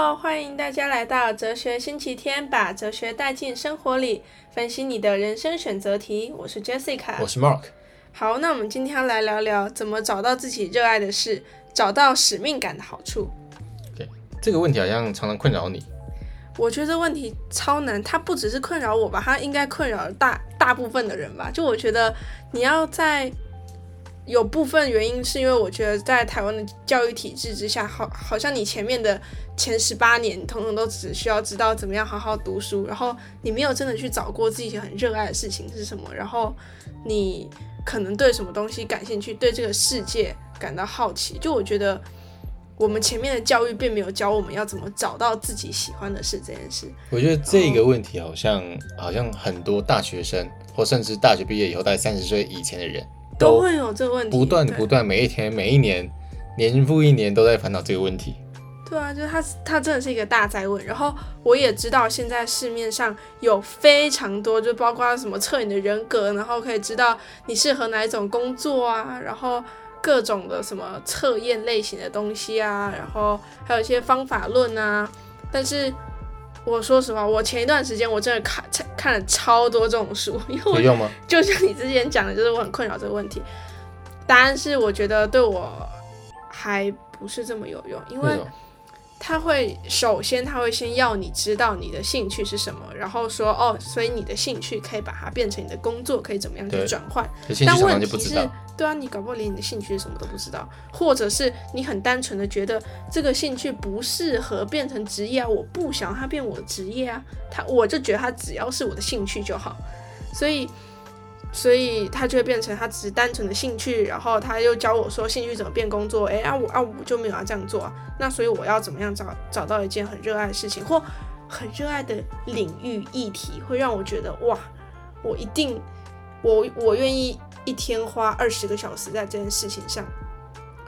Hello，欢迎大家来到哲学星期天，把哲学带进生活里，分析你的人生选择题。我是 Jessica，我是 Mark。好，那我们今天要来聊聊怎么找到自己热爱的事，找到使命感的好处。OK，，这个问题好像常常困扰你。我觉得这问题超难，它不只是困扰我吧，它应该困扰大大部分的人吧。就我觉得你要在。有部分原因是因为我觉得在台湾的教育体制之下，好，好像你前面的前十八年，统统都只需要知道怎么样好好读书，然后你没有真的去找过自己很热爱的事情是什么，然后你可能对什么东西感兴趣，对这个世界感到好奇。就我觉得我们前面的教育并没有教我们要怎么找到自己喜欢的事这件事。我觉得这个问题好像好像很多大学生或甚至大学毕业以后大概三十岁以前的人。都会有这个问题，不断不断，每一天每一年，年复一年都在烦恼这个问题。对啊，就是它，它真的是一个大灾问。然后我也知道，现在市面上有非常多，就包括什么测你的人格，然后可以知道你适合哪一种工作啊，然后各种的什么测验类型的东西啊，然后还有一些方法论啊，但是。我说实话，我前一段时间我真的看看了超多这种书，因为有用吗？就像你之前讲的，就是我很困扰这个问题。答案是，我觉得对我还不是这么有用，因为。他会首先，他会先要你知道你的兴趣是什么，然后说哦，所以你的兴趣可以把它变成你的工作，可以怎么样去转换？但问题是，对啊，你搞不好连你的兴趣是什么都不知道，或者是你很单纯的觉得这个兴趣不适合变成职业啊，我不想它变我的职业啊，他我就觉得它只要是我的兴趣就好，所以。所以他就会变成他只是单纯的兴趣，然后他又教我说兴趣怎么变工作，哎啊我啊我就没有要这样做，那所以我要怎么样找找到一件很热爱的事情或很热爱的领域议题，会让我觉得哇，我一定我我愿意一天花二十个小时在这件事情上，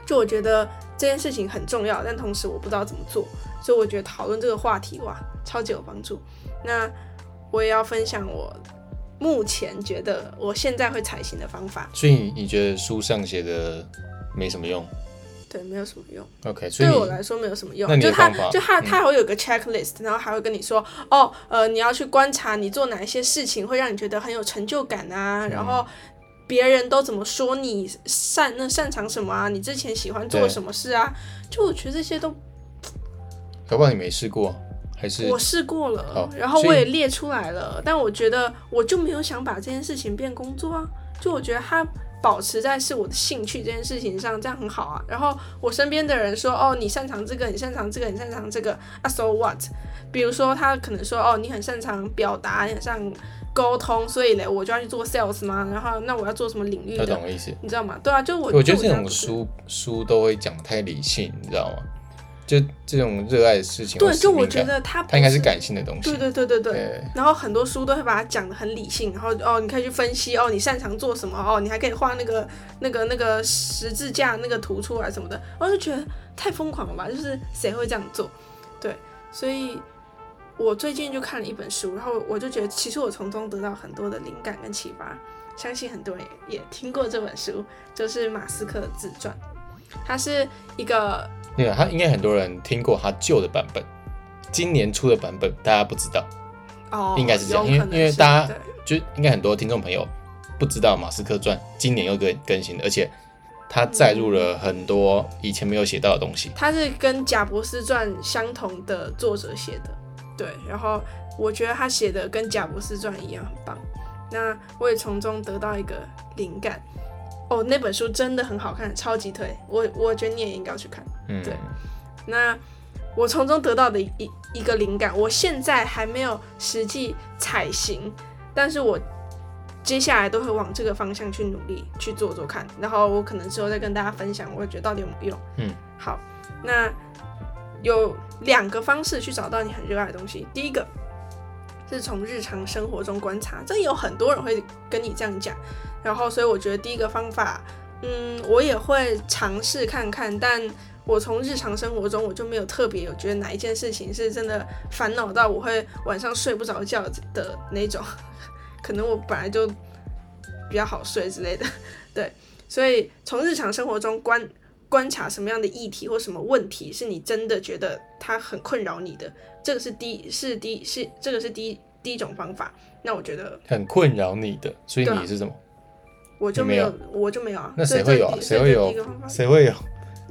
就我觉得这件事情很重要，但同时我不知道怎么做，所以我觉得讨论这个话题哇超级有帮助。那我也要分享我。目前觉得我现在会采行的方法，所以你觉得书上写的没什么用？对，没有什么用。OK，所以对我来说没有什么用。就他就他他会有个 checklist，嗯，然后还会跟你说，哦，呃，你要去观察你做哪一些事情会让你觉得很有成就感啊，嗯，然后别人都怎么说你擅那擅长什么啊，你之前喜欢做什么事啊？就我觉得这些都，搞不好你没试过。还是我试过了，然后我也列出来了，但我觉得我就没有想把这件事情变工作啊，就我觉得它保持在是我的兴趣这件事情上，这样很好啊。然后我身边的人说，哦，你擅长这个，你擅长这个，你擅长这个啊，so what？比如说他可能说，哦，你很擅长表达，你很擅长沟通，所以嘞，我就要去做 sales 嘛？然后那我要做什么领域的？懂我意思？你知道吗？对啊，就我我觉得这种书书都会讲太理性，你知道吗？就这种热爱的事情，对，就我觉得它它应该是感性的东西。对对对对对。对然后很多书都会把它讲的很理性，然后哦，你可以去分析哦，你擅长做什么哦，你还可以画那个那个那个十字架那个图出来什么的，我就觉得太疯狂了吧？就是谁会这样做？对，所以我最近就看了一本书，然后我就觉得其实我从中得到很多的灵感跟启发。相信很多人也，听过这本书，就是马斯克的自传，它是一个。那个他应该很多人听过他旧的版本，今年出的版本大家不知道，哦，应该是这样，因为因为大家就应该很多听众朋友不知道马斯克传今年又更更新的，而且他载入了很多以前没有写到的东西。他是跟贾伯斯传相同的作者写的，对，然后我觉得他写的跟贾博斯传一样很棒，那我也从中得到一个灵感。哦，那本书真的很好看，超级推我，我觉得你也应该要去看。嗯，对。那我从中得到的一一个灵感，我现在还没有实际采行，但是我接下来都会往这个方向去努力去做做看。然后我可能之后再跟大家分享，我会觉得到底有没有用。嗯，好。那有两个方式去找到你很热爱的东西，第一个是从日常生活中观察，这有很多人会跟你这样讲。然后，所以我觉得第一个方法，嗯，我也会尝试看看，但我从日常生活中我就没有特别有觉得哪一件事情是真的烦恼到我会晚上睡不着觉的那种，可能我本来就比较好睡之类的，对，所以从日常生活中观观察什么样的议题或什么问题是你真的觉得它很困扰你的，这个是第一是第一是这个是第一第一种方法。那我觉得很困扰你的，所以你是什么？我就没有，我就没有啊。那谁会有啊？谁会有？谁会有？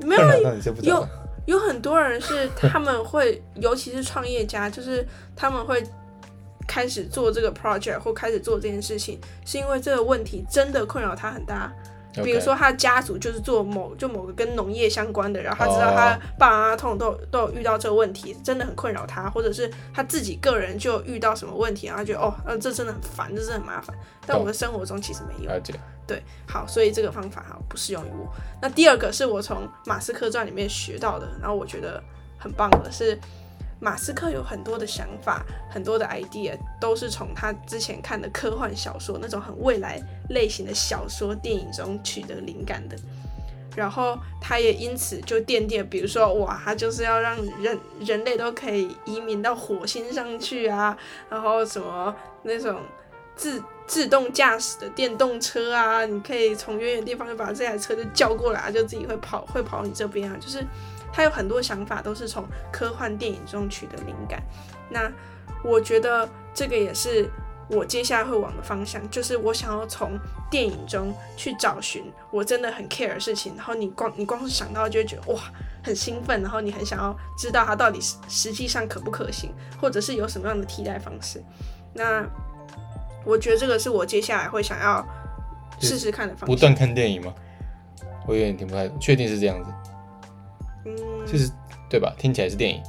没有，有有很多人是他们会，尤其是创业家，就是他们会开始做这个 project 或开始做这件事情，是因为这个问题真的困扰他很大。比如说，他家族就是做某就某个跟农业相关的，然后他知道他爸爸妈妈通常都有都有遇到这个问题，真的很困扰他，或者是他自己个人就遇到什么问题，然后他觉得哦，呃，这真的很烦，这真的很麻烦。但我的生活中其实没有。对，好，所以这个方法哈不适用于我。那第二个是我从马斯克传里面学到的，然后我觉得很棒的是。马斯克有很多的想法，很多的 idea 都是从他之前看的科幻小说那种很未来类型的小说、电影中取得灵感的。然后他也因此就奠定，比如说哇，他就是要让人人类都可以移民到火星上去啊，然后什么那种自自动驾驶的电动车啊，你可以从远远地方就把这台车就叫过来，就自己会跑会跑你这边啊，就是。他有很多想法，都是从科幻电影中取得灵感。那我觉得这个也是我接下来会往的方向，就是我想要从电影中去找寻我真的很 care 的事情。然后你光你光是想到就会觉得哇很兴奋，然后你很想要知道它到底实实际上可不可行，或者是有什么样的替代方式。那我觉得这个是我接下来会想要试试看的方向。不断看电影吗？我有点听不太，确定是这样子。嗯，其实对吧？听起来是电影，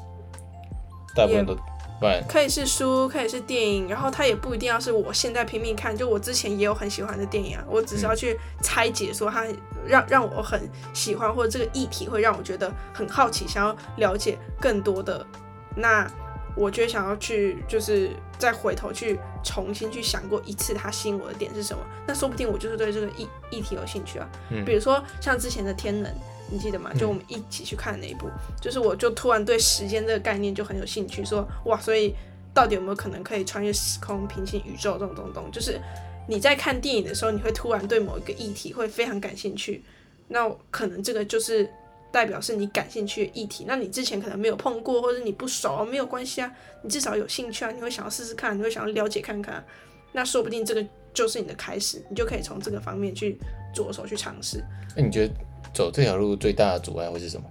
大部分都不然可以是书，可以是电影，然后它也不一定要是我现在拼命看。就我之前也有很喜欢的电影啊，我只是要去拆解，说它让让我很喜欢，或者这个议题会让我觉得很好奇，想要了解更多的。那我就想要去，就是再回头去重新去想过一次，它吸引我的点是什么？那说不定我就是对这个议议题有兴趣啊。嗯，比如说像之前的《天能》。你记得吗？就我们一起去看的那一部，嗯、就是我就突然对时间这个概念就很有兴趣，说哇，所以到底有没有可能可以穿越时空、平行宇宙这种东东？就是你在看电影的时候，你会突然对某一个议题会非常感兴趣，那可能这个就是代表是你感兴趣的议题。那你之前可能没有碰过，或者你不熟，没有关系啊，你至少有兴趣啊，你会想要试试看，你会想要了解看看，那说不定这个就是你的开始，你就可以从这个方面去着手去尝试。那你觉得？走这条路最大的阻碍会是什么？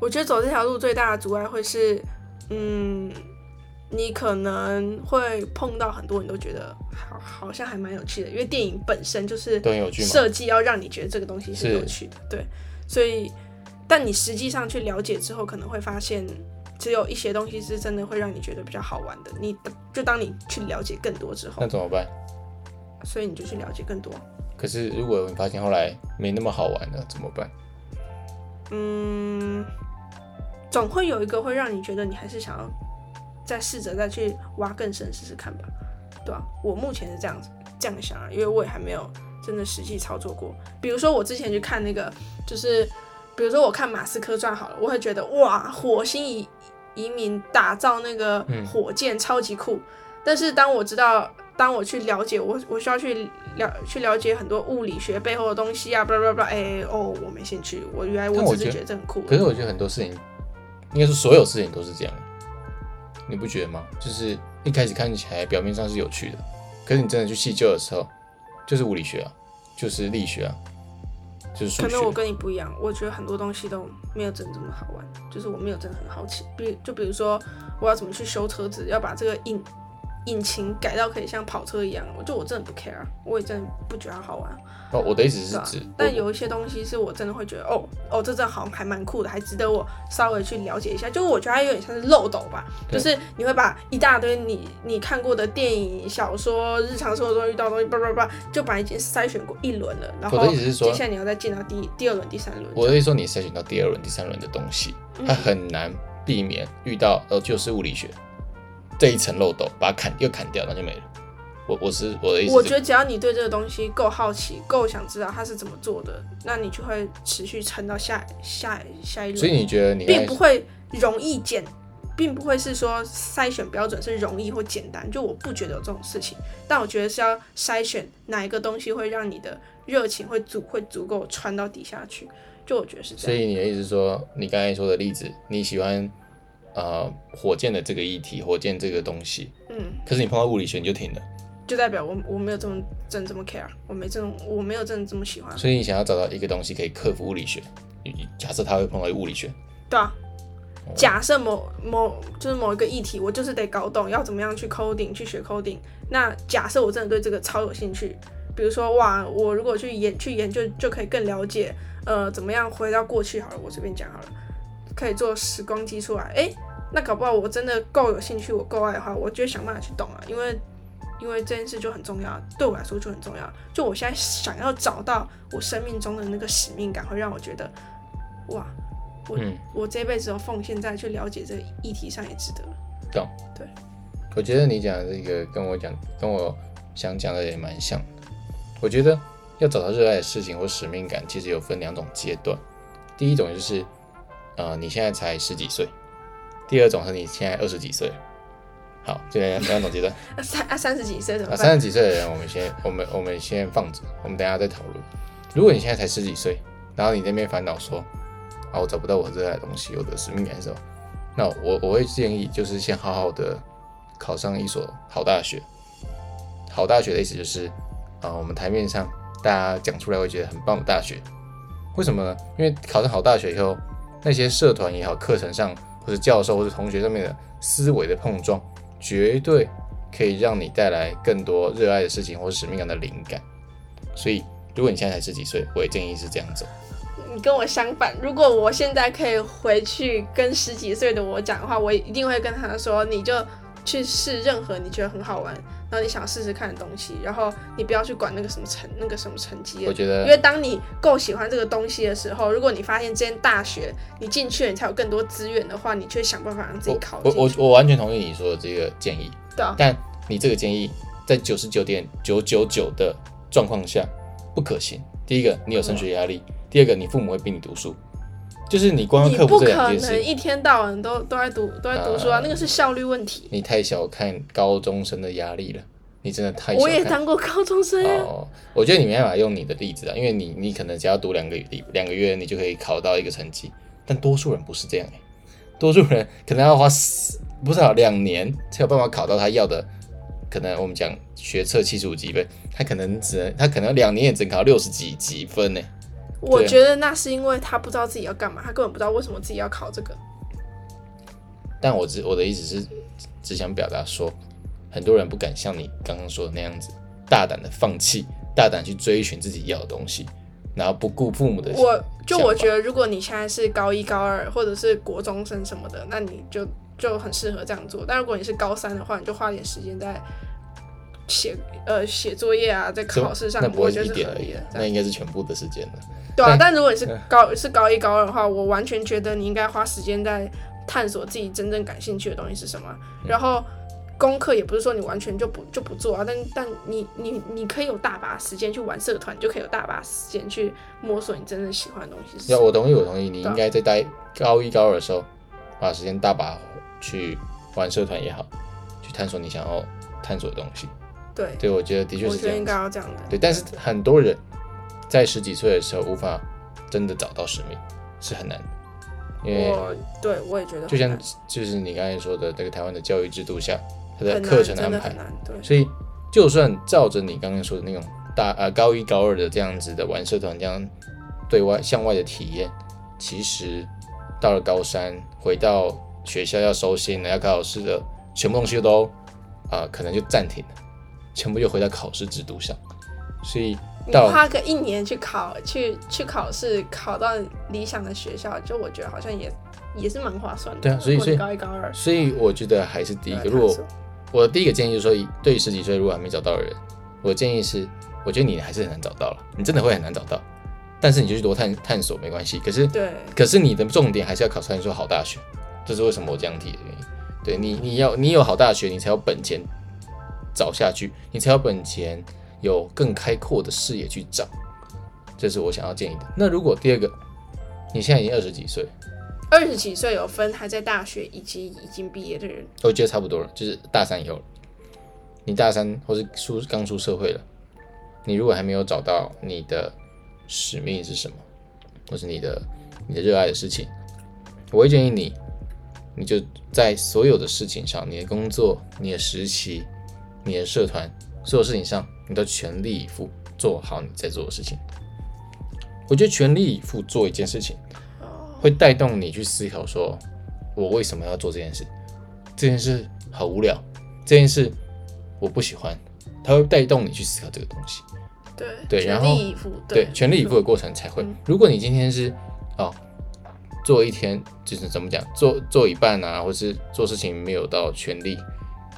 我觉得走这条路最大的阻碍会是，嗯，你可能会碰到很多人都觉得好，好像还蛮有趣的，因为电影本身就是设计要让你觉得这个东西是有趣的，对。所以，但你实际上去了解之后，可能会发现，只有一些东西是真的会让你觉得比较好玩的。你就当你去了解更多之后，那怎么办？所以你就去了解更多。可是，如果你发现后来没那么好玩了，怎么办？嗯，总会有一个会让你觉得你还是想要再试着再去挖更深试试看吧，对吧？我目前是这样子这样想啊，因为我也还没有真的实际操作过。比如说我之前去看那个，就是比如说我看马斯克传好了，我会觉得哇，火星移移民打造那个火箭超级酷。嗯。但是当我知道。当我去了解，我我需要去了去了解很多物理学背后的东西啊，巴拉巴拉巴拉，哎哦，我没兴趣。我原来我只是觉得这很酷。可是我觉得很多事情，应该是所有事情都是这样，你不觉得吗？就是一开始看起来表面上是有趣的，可是你真的去细究的时候，就是物理学啊，就是力学啊，就是。可能我跟你不一样，我觉得很多东西都没有真的这么好玩，就是我没有真的很好奇。比就比如说，我要怎么去修车子，要把这个印。引擎改到可以像跑车一样，我就我真的不 care，我也真的不觉得它好玩。哦，我的意思是指，但有一些东西是我真的会觉得，哦哦，这这好像还蛮酷的，还值得我稍微去了解一下。就我觉得它有点像是漏斗吧，就是你会把一大堆你你看过的电影、小说、日常生活中遇到的东西，叭叭叭，就把已经筛选过一轮了。然后我的意思是说，接下来你要再进到第第二轮、第三轮。我的意思说，你筛选到第二轮、第三轮的东西，它很难避免遇到呃，就是物理学。这一层漏斗，把它砍又砍掉，那就没了。我我是我的意思。我觉得只要你对这个东西够好奇，够想知道它是怎么做的，那你就会持续撑到下下下一轮。所以你觉得你并不会容易简，并不会是说筛选标准是容易或简单。就我不觉得有这种事情，但我觉得是要筛选哪一个东西会让你的热情会足会足够穿到底下去。就我觉得是这样。所以你的意思是说，你刚才说的例子，你喜欢呃火箭的这个议题，火箭这个东西，嗯，可是你碰到物理学你就停了，就代表我我没有这么真这么 care，我没这种我没有真的这么喜欢。所以你想要找到一个东西可以克服物理学，假设他会碰到物理学，对啊。假设某某就是某一个议题，我就是得搞懂要怎么样去 coding 去学 coding。那假设我真的对这个超有兴趣，比如说哇，我如果去研去研究，就可以更了解呃怎么样回到过去好了，我随便讲好了，可以做时光机出来。哎、欸，那搞不好我真的够有兴趣，我够爱的话，我就想办法去懂啊，因为因为这件事就很重要，对我来说就很重要。就我现在想要找到我生命中的那个使命感，会让我觉得哇。我、嗯、我这辈子都奉献在去了解这个议题上也值得。懂，对，我觉得你讲的这个跟我讲，跟我想讲的也蛮像的。我觉得要找到热爱的事情或使命感，其实有分两种阶段。第一种就是，呃，你现在才十几岁；第二种是你现在二十几岁。好，这两两种阶段。三啊三十几岁怎么办？三十几岁的人，我们先 我们我们先放着，我们等一下再讨论。如果你现在才十几岁，然后你那边烦恼说。啊，我找不到我热爱的东西，我的使命感受。那我我会建议，就是先好好的考上一所好大学。好大学的意思就是，啊，我们台面上大家讲出来会觉得很棒的大学。为什么呢？因为考上好大学以后，那些社团也好，课程上或者教授或者同学上面的思维的碰撞，绝对可以让你带来更多热爱的事情或者使命感的灵感。所以，如果你现在才十几岁，我也建议是这样子。你跟我相反，如果我现在可以回去跟十几岁的我讲的话，我一定会跟他说：你就去试任何你觉得很好玩，然后你想试试看的东西，然后你不要去管那个什么成那个什么成绩。我觉得，因为当你够喜欢这个东西的时候，如果你发现这间大学你进去了，你才有更多资源的话，你就会想办法让自己考进。我我我完全同意你说的这个建议。对啊。但你这个建议在九十九点九九九的状况下不可行。第一个，你有升学压力。嗯第二个，你父母会逼你读书，就是你光要克服这两件事，你不可能一天到晚都都在读都在读书啊，那个是效率问题。你太小看高中生的压力了，你真的太小看。我也当过高中生啊。哦，我觉得你没办法用你的例子啊，因为你你可能只要读两个两个月，你就可以考到一个成绩，但多数人不是这样，多数人可能要花四不是啊两年才有办法考到他要的，可能我们讲学测七十五级分，他可能只能他可能两年也只考六十几几分呢。我觉得那是因为他不知道自己要干嘛，他根本不知道为什么自己要考这个。但我只我的意思是，只想表达说，很多人不敢像你刚刚说的那样子，大胆的放弃，大胆去追寻自己要的东西，然后不顾父母的。我就我觉得，如果你现在是高一、高二，或者是国中生什么的，那你就就很适合这样做。但如果你是高三的话，你就花点时间在。写呃写作业啊，在考试上，那不会是一点而已，那应该是全部的时间了。对啊，但如果你是高是高一高二的话，我完全觉得你应该花时间在探索自己真正感兴趣的东西是什么。然后功课也不是说你完全就不就不做啊，但但你你你可以有大把时间去玩社团，就可以有大把时间去摸索你真正喜欢的东西是什么。要我同意，我同意，你应该在待高一高二的时候，把时间大把去玩社团也好，去探索你想要探索的东西。对，对，我觉得的确是这样。应该要这样的。对，但是很多人在十几岁的时候无法真的找到使命，是很难的。因为我对我也觉得，就像就是你刚才说的，这个台湾的教育制度下，它的课程安排，对，所以就算照着你刚刚说的那种大呃高一高二的这样子的玩社团这样对外向外的体验，其实到了高三回到学校要收心了，要考试的，全部东西都啊、呃、可能就暂停了。全部又回到考试制度上，所以你花个一年去考，去去考试，考到理想的学校，就我觉得好像也也是蛮划算的。对啊，所以所以高一高二，所以我觉得还是第一个。如果我的第一个建议就是说，对于十几岁如果还没找到的人，我的建议是，我觉得你还是很难找到了，你真的会很难找到。但是你就去多探探索没关系。可是对，可是你的重点还是要考上一所好大学，这是为什么我这样提的原因。对你，你要你有好大学，你才有本钱。找下去，你才有本钱有更开阔的视野去找，这是我想要建议的。那如果第二个，你现在已经二十几岁，二十几岁有分还在大学以及已经毕业的人，我觉得差不多了，就是大三以后，你大三或是出刚出社会了，你如果还没有找到你的使命是什么，或是你的你的热爱的事情，我会建议你，你就在所有的事情上，你的工作、你的实习、你的社团，所有事情上，你都全力以赴做好你在做的事情。我觉得全力以赴做一件事情，会带动你去思考说，我为什么要做这件事？这件事好无聊，这件事我不喜欢，它会带动你去思考这个东西。对对，然后对全力以赴的过程才会。如果你今天是哦，做一天就是怎么讲，做做一半啊，或是做事情没有到全力，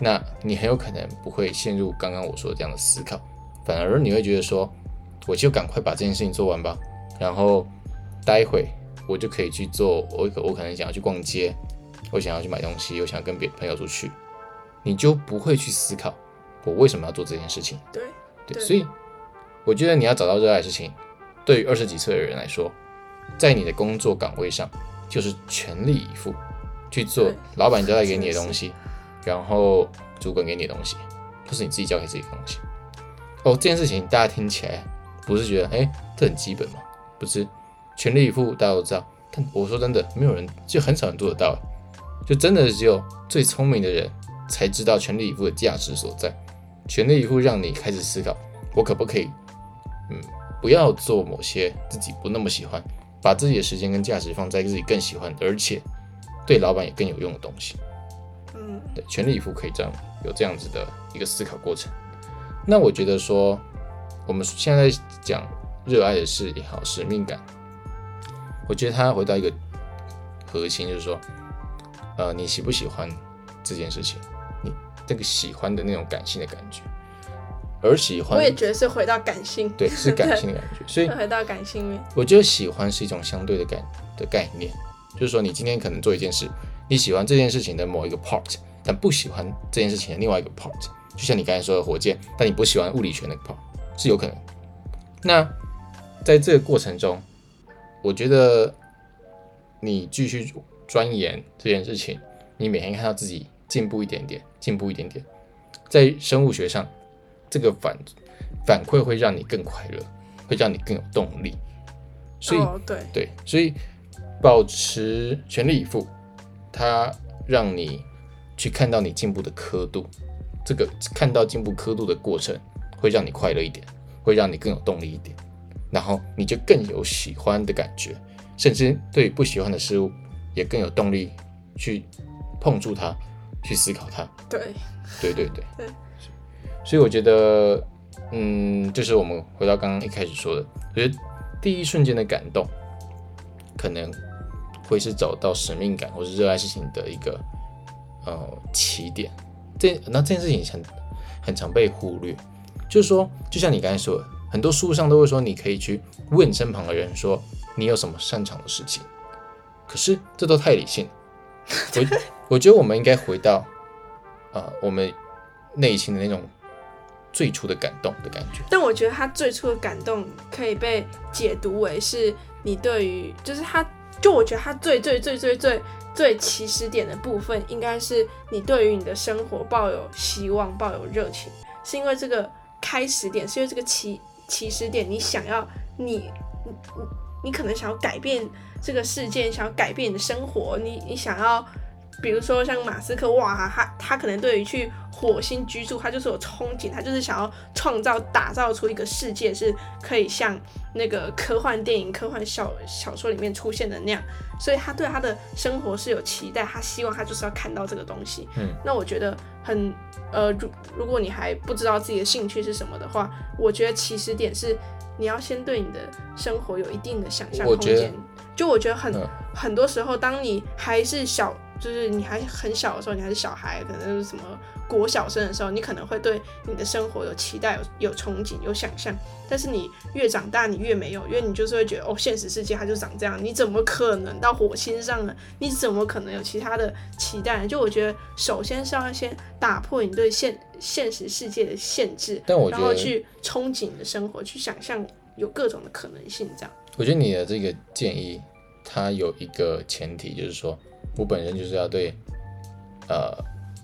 那你很有可能不会陷入刚刚我说的这样的思考，反而你会觉得说，我就赶快把这件事情做完吧，然后待会我就可以去做，我可我可能想要去逛街，我想要去买东西，我想要跟别朋友出去，你就不会去思考我为什么要做这件事情。对对，所以。我觉得你要找到热爱的事情，对于二十几岁的人来说，在你的工作岗位上就是全力以赴去做老板交代给你的东西，然后主管给你东西，不是你自己交给自己的东西。哦，这件事情大家听起来不是觉得哎，这很基本吗？不是，全力以赴大家都知道，但我说真的，没有人就很少人做得到，就真的只有最聪明的人才知道全力以赴的价值所在。全力以赴让你开始思考，我可不可以？嗯，不要做某些自己不那么喜欢，把自己的时间跟价值放在自己更喜欢，而且对老板也更有用的东西。嗯，对，全力以赴可以这样有这样子的一个思考过程。那我觉得说，我们现在讲热爱的事也好，使命感，我觉得它回到一个核心，就是说，呃，你喜不喜欢这件事情？你这个喜欢的那种感性的感觉。而喜欢，我也觉得是回到感性，对，是感性的感觉，所以回到感性面。我觉得喜欢是一种相对的感的概念，就是说你今天可能做一件事，你喜欢这件事情的某一个 part，但不喜欢这件事情的另外一个 part，就像你刚才说的火箭，但你不喜欢物理学那个 part，是有可能。那在这个过程中，我觉得你继续钻研这件事情，你每天看到自己进步一点点，进步一点点，在生物学上。这个反反馈会让你更快乐，会让你更有动力。所以，哦、对对，所以保持全力以赴，它让你去看到你进步的刻度。这个看到进步刻度的过程，会让你快乐一点，会让你更有动力一点。然后你就更有喜欢的感觉，甚至对不喜欢的事物也更有动力去碰触它，去思考它。对，对对对。对 所以我觉得，嗯，就是我们回到刚刚一开始说的，我觉得第一瞬间的感动，可能会是找到使命感或是热爱事情的一个呃起点。这那这件事情很很常被忽略，就是说，就像你刚才说的，很多书上都会说，你可以去问身旁的人说，你有什么擅长的事情。可是这都太理性。我我觉得我们应该回到啊、呃，我们内心的那种。最初的感动的感觉，但我觉得他最初的感动可以被解读为是你对于，就是他，就我觉得它最最最最最最起始点的部分，应该是你对于你的生活抱有希望、抱有热情，是因为这个开始点，是因为这个起起始点，你想要你你你可能想要改变这个世界，想要改变你的生活，你你想要。比如说像马斯克，哇，他他可能对于去火星居住，他就是有憧憬，他就是想要创造、打造出一个世界，是可以像那个科幻电影、科幻小小说里面出现的那样，所以他对他的生活是有期待，他希望他就是要看到这个东西。嗯，那我觉得很呃，如如果你还不知道自己的兴趣是什么的话，我觉得起始点是你要先对你的生活有一定的想象空间。就我觉得很、嗯、很多时候，当你还是小。就是你还很小的时候，你还是小孩，可能是什么国小生的时候，你可能会对你的生活有期待、有有憧憬、有想象。但是你越长大，你越没有，因为你就是会觉得，哦，现实世界它就长这样，你怎么可能到火星上呢？你怎么可能有其他的期待？就我觉得，首先是要先打破你对现现实世界的限制，但我，然后去憧憬你的生活，去想象有各种的可能性。这样，我觉得你的这个建议，它有一个前提，就是说。我本人就是要对，呃，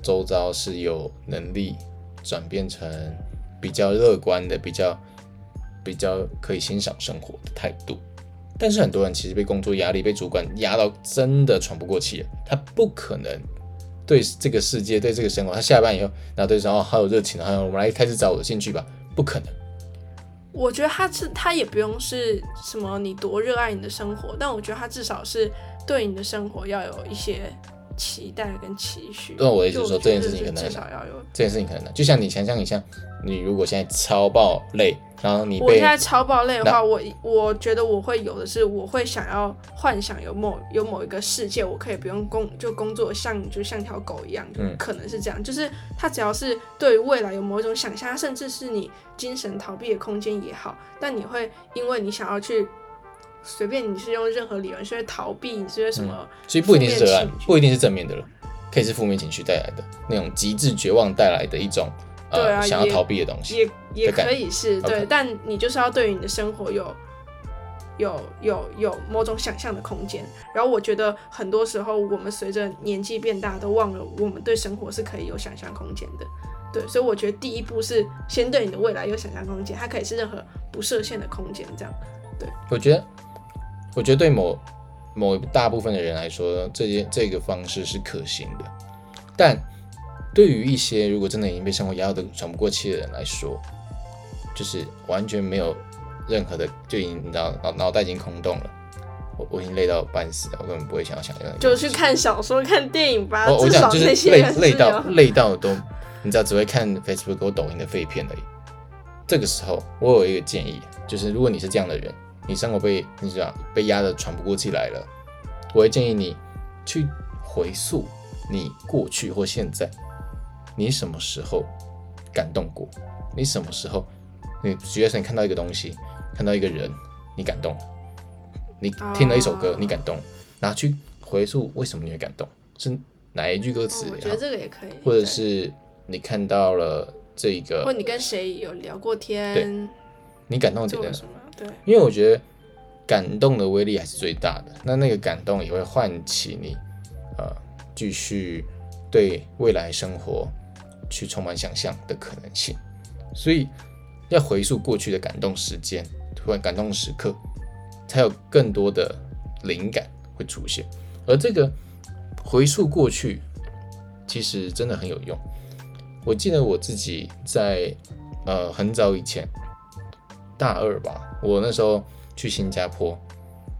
周遭是有能力转变成比较乐观的、比较比较可以欣赏生活的态度。但是很多人其实被工作压力、被主管压到真的喘不过气，他不可能对这个世界、对这个生活，他下班以后，然后对然后好有热情，然后我们来开始找我的兴趣吧，不可能。我觉得他是他也不用是什么你多热爱你的生活，但我觉得他至少是对你的生活要有一些。期待跟期许。那我的意思是说，这件事情可能至少要有这件事情可能难，就像你想象一下，你如果现在超爆累，然后你我现在超爆累的话，我我觉得我会有的是，我会想要幻想有某有某一个世界，我可以不用工就工作像就像条狗一样，就可能是这样。嗯、就是他只要是对于未来有某一种想象，甚至是你精神逃避的空间也好，但你会因为你想要去。随便你是用任何理由，是逃避，你是什么、嗯？所以不一定是热爱，不一定是正面的了，可以是负面情绪带来的那种极致绝望带来的一种呃、啊、想要逃避的东西，也也可以是对.但你就是要对于你的生活有有有有某种想象的空间。然后我觉得很多时候我们随着年纪变大，都忘了我们对生活是可以有想象空间的。对，所以我觉得第一步是先对你的未来有想象空间，它可以是任何不设限的空间，这样。对，我觉得。我觉得对某某一大部分的人来说，这些这个方式是可行的，但对于一些如果真的已经被生活压得喘不过气的人来说，就是完全没有任何的，就已经脑脑脑袋已经空洞了。我我已经累到半死了，我根本不会想要想这样。就去看小说、看电影吧。我我讲就是累累到累到都，嗯、你知道只会看 Facebook 或抖音的废片而已。这个时候，我有一个建议，就是如果你是这样的人。你伤口被你知道被压得喘不过气来了，我会建议你去回溯你过去或现在，你什么时候感动过？你什么时候你觉得你看到一个东西，看到一个人，你感动？你听了一首歌，你感动？然后去回溯为什么你会感动？是哪一句歌词？我觉得这个也可以。或者是你看到了这一个，或你跟谁有聊过天？你感动点什么？对，因为我觉得感动的威力还是最大的。那那个感动也会唤起你，呃，继续对未来生活去充满想象的可能性。所以要回溯过去的感动时间，突然感动时刻，才有更多的灵感会出现。而这个回溯过去，其实真的很有用。我记得我自己在呃很早以前。大二吧，我那时候去新加坡，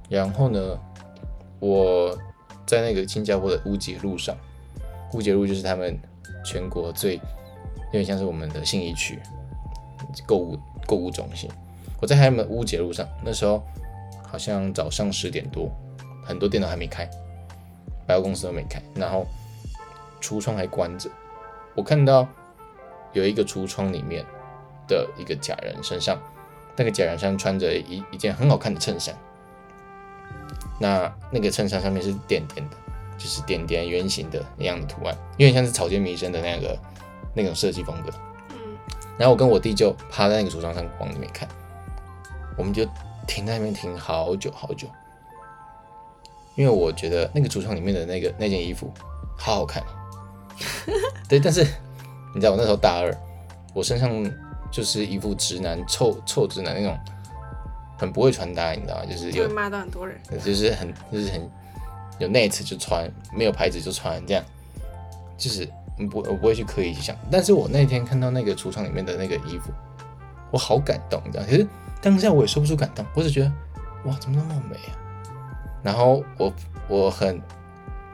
然后呢，我在那个新加坡的乌节路上，乌节路就是他们全国最有点像是我们的信义区购物购物中心。我在他们乌节路上，那时候好像早上十点多，很多店都还没开，百货公司都没开，然后橱窗还关着。我看到有一个橱窗里面的一个假人身上。那个假人上穿着一一件很好看的衬衫，那那个衬衫上面是点点的，就是点点圆形的那样的图案，有点像是草间弥生的那个那种设计风格。嗯，然后我跟我弟就趴在那个橱窗上往里面看，我们就停在那边停好久好久，因为我觉得那个橱窗里面的那个那件衣服好好看。对，但是你知道我那时候大二，我身上。就是一副直男臭臭直男那种，很不会穿搭，你知道吗？就是有骂到很多人，就是很就是很有 net 就穿，没有牌子就穿这样，就是不我不会去刻意去想。但是我那天看到那个橱窗里面的那个衣服，我好感动，你知道？其实当下我也说不出感动，我只觉得哇，怎么那么美啊？然后我我很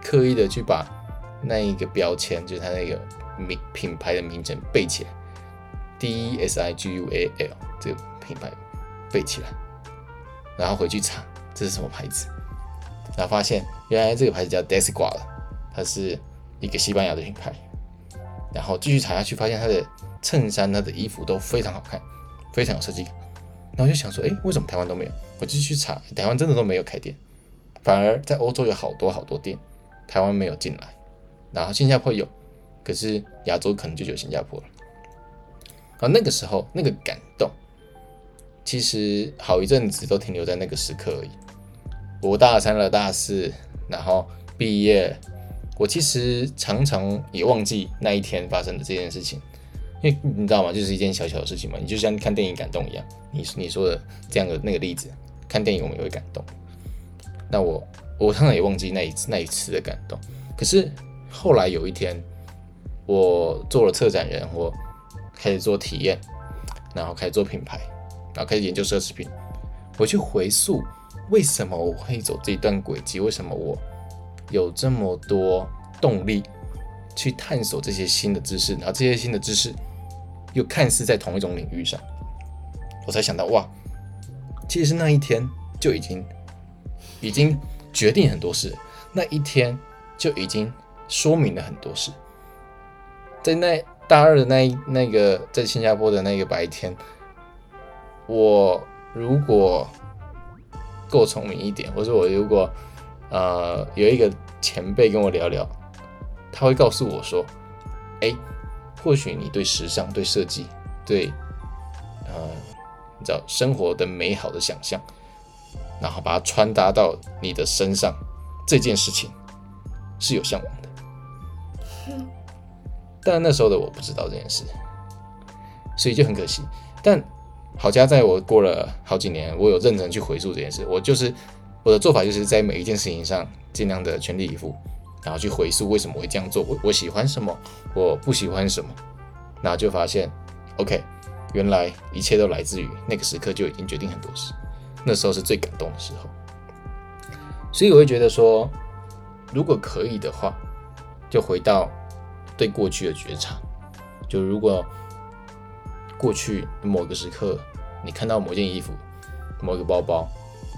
刻意的去把那一个标签，就是它那个名品牌的名称背起来。D E S I G U A L 这个品牌背起来，然后回去查这是什么牌子，然后发现原来这个牌子叫 Desigual，它是一个西班牙的品牌。然后继续查下去，发现它的衬衫、它的衣服都非常好看，非常有设计感。然后就想说，诶，为什么台湾都没有？我继续查，台湾真的都没有开店，反而在欧洲有好多好多店，台湾没有进来。然后新加坡有，可是亚洲可能就有新加坡了。啊，那个时候那个感动，其实好一阵子都停留在那个时刻而已。我大三了，大四，然后毕业，我其实常常也忘记那一天发生的这件事情，因为你知道吗？就是一件小小的事情嘛，你就像看电影感动一样。你你说的这样的那个例子，看电影我们也会感动。那我我当然也忘记那一次那一次的感动。可是后来有一天，我做了策展人，我开始做体验，然后开始做品牌，然后开始研究奢侈品。我去回溯为什么我会走这一段轨迹，为什么我有这么多动力去探索这些新的知识，然后这些新的知识又看似在同一种领域上，我才想到哇，其实那一天就已经已经决定很多事，那一天就已经说明了很多事。在那大二的那一那个在新加坡的那个白天，我如果够聪明一点，或者我如果呃有一个前辈跟我聊聊，他会告诉我说：“哎，或许你对时尚、对设计、对呃你知道生活的美好的想象，然后把它穿搭到你的身上，这件事情是有向往的。”但那时候的我不知道这件事，所以就很可惜。但好家在我过了好几年，我有认真去回溯这件事。我就是我的做法，就是在每一件事情上尽量的全力以赴，然后去回溯为什么会这样做，我我喜欢什么，我不喜欢什么，然后就发现，OK，原来一切都来自于那个时刻就已经决定很多事。那时候是最感动的时候，所以我会觉得说，如果可以的话，就回到。对过去的觉察，就如果过去某个时刻，你看到某件衣服、某个包包，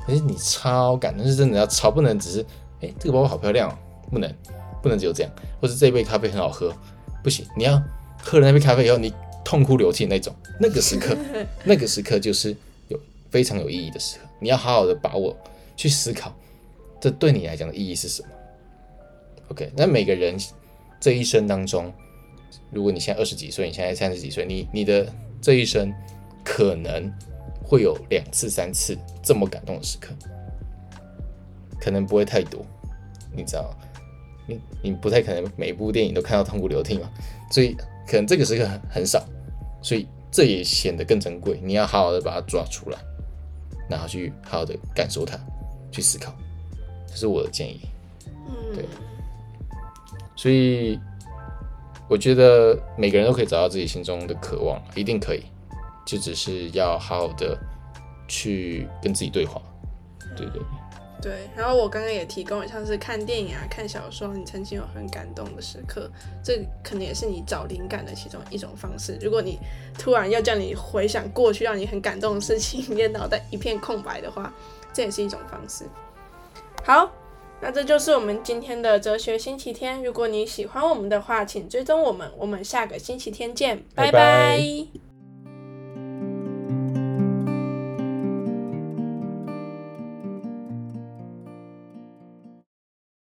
可是你超感动，是真的要超，不能只是哎，这个包包好漂亮哦，不能，不能只有这样，或者这杯咖啡很好喝，不行，你要喝了那杯咖啡以后，你痛哭流涕那种，那个时刻，那个时刻就是有非常有意义的时刻，你要好好的把握，去思考，这对你来讲的意义是什么？OK，那每个人。这一生当中，如果你现在二十几岁，你现在三十几岁，你你的这一生可能会有两次、三次这么感动的时刻，可能不会太多，你知道，你你不太可能每部电影都看到痛哭流涕嘛，所以可能这个时刻很很少，所以这也显得更珍贵。你要好好的把它抓出来，然后去好好的感受它，去思考，这是我的建议。嗯，对。所以，我觉得每个人都可以找到自己心中的渴望，一定可以，就只是要好好的去跟自己对话，对对对。对，然后我刚刚也提供了，像是看电影啊、看小说，你曾经有很感动的时刻，这可能也是你找灵感的其中一种方式。如果你突然要叫你回想过去让你很感动的事情，你的脑袋一片空白的话，这也是一种方式。好。那这就是我们今天的哲学星期天。如果你喜欢我们的话，请追踪我们。我们下个星期天见，拜拜。拜拜。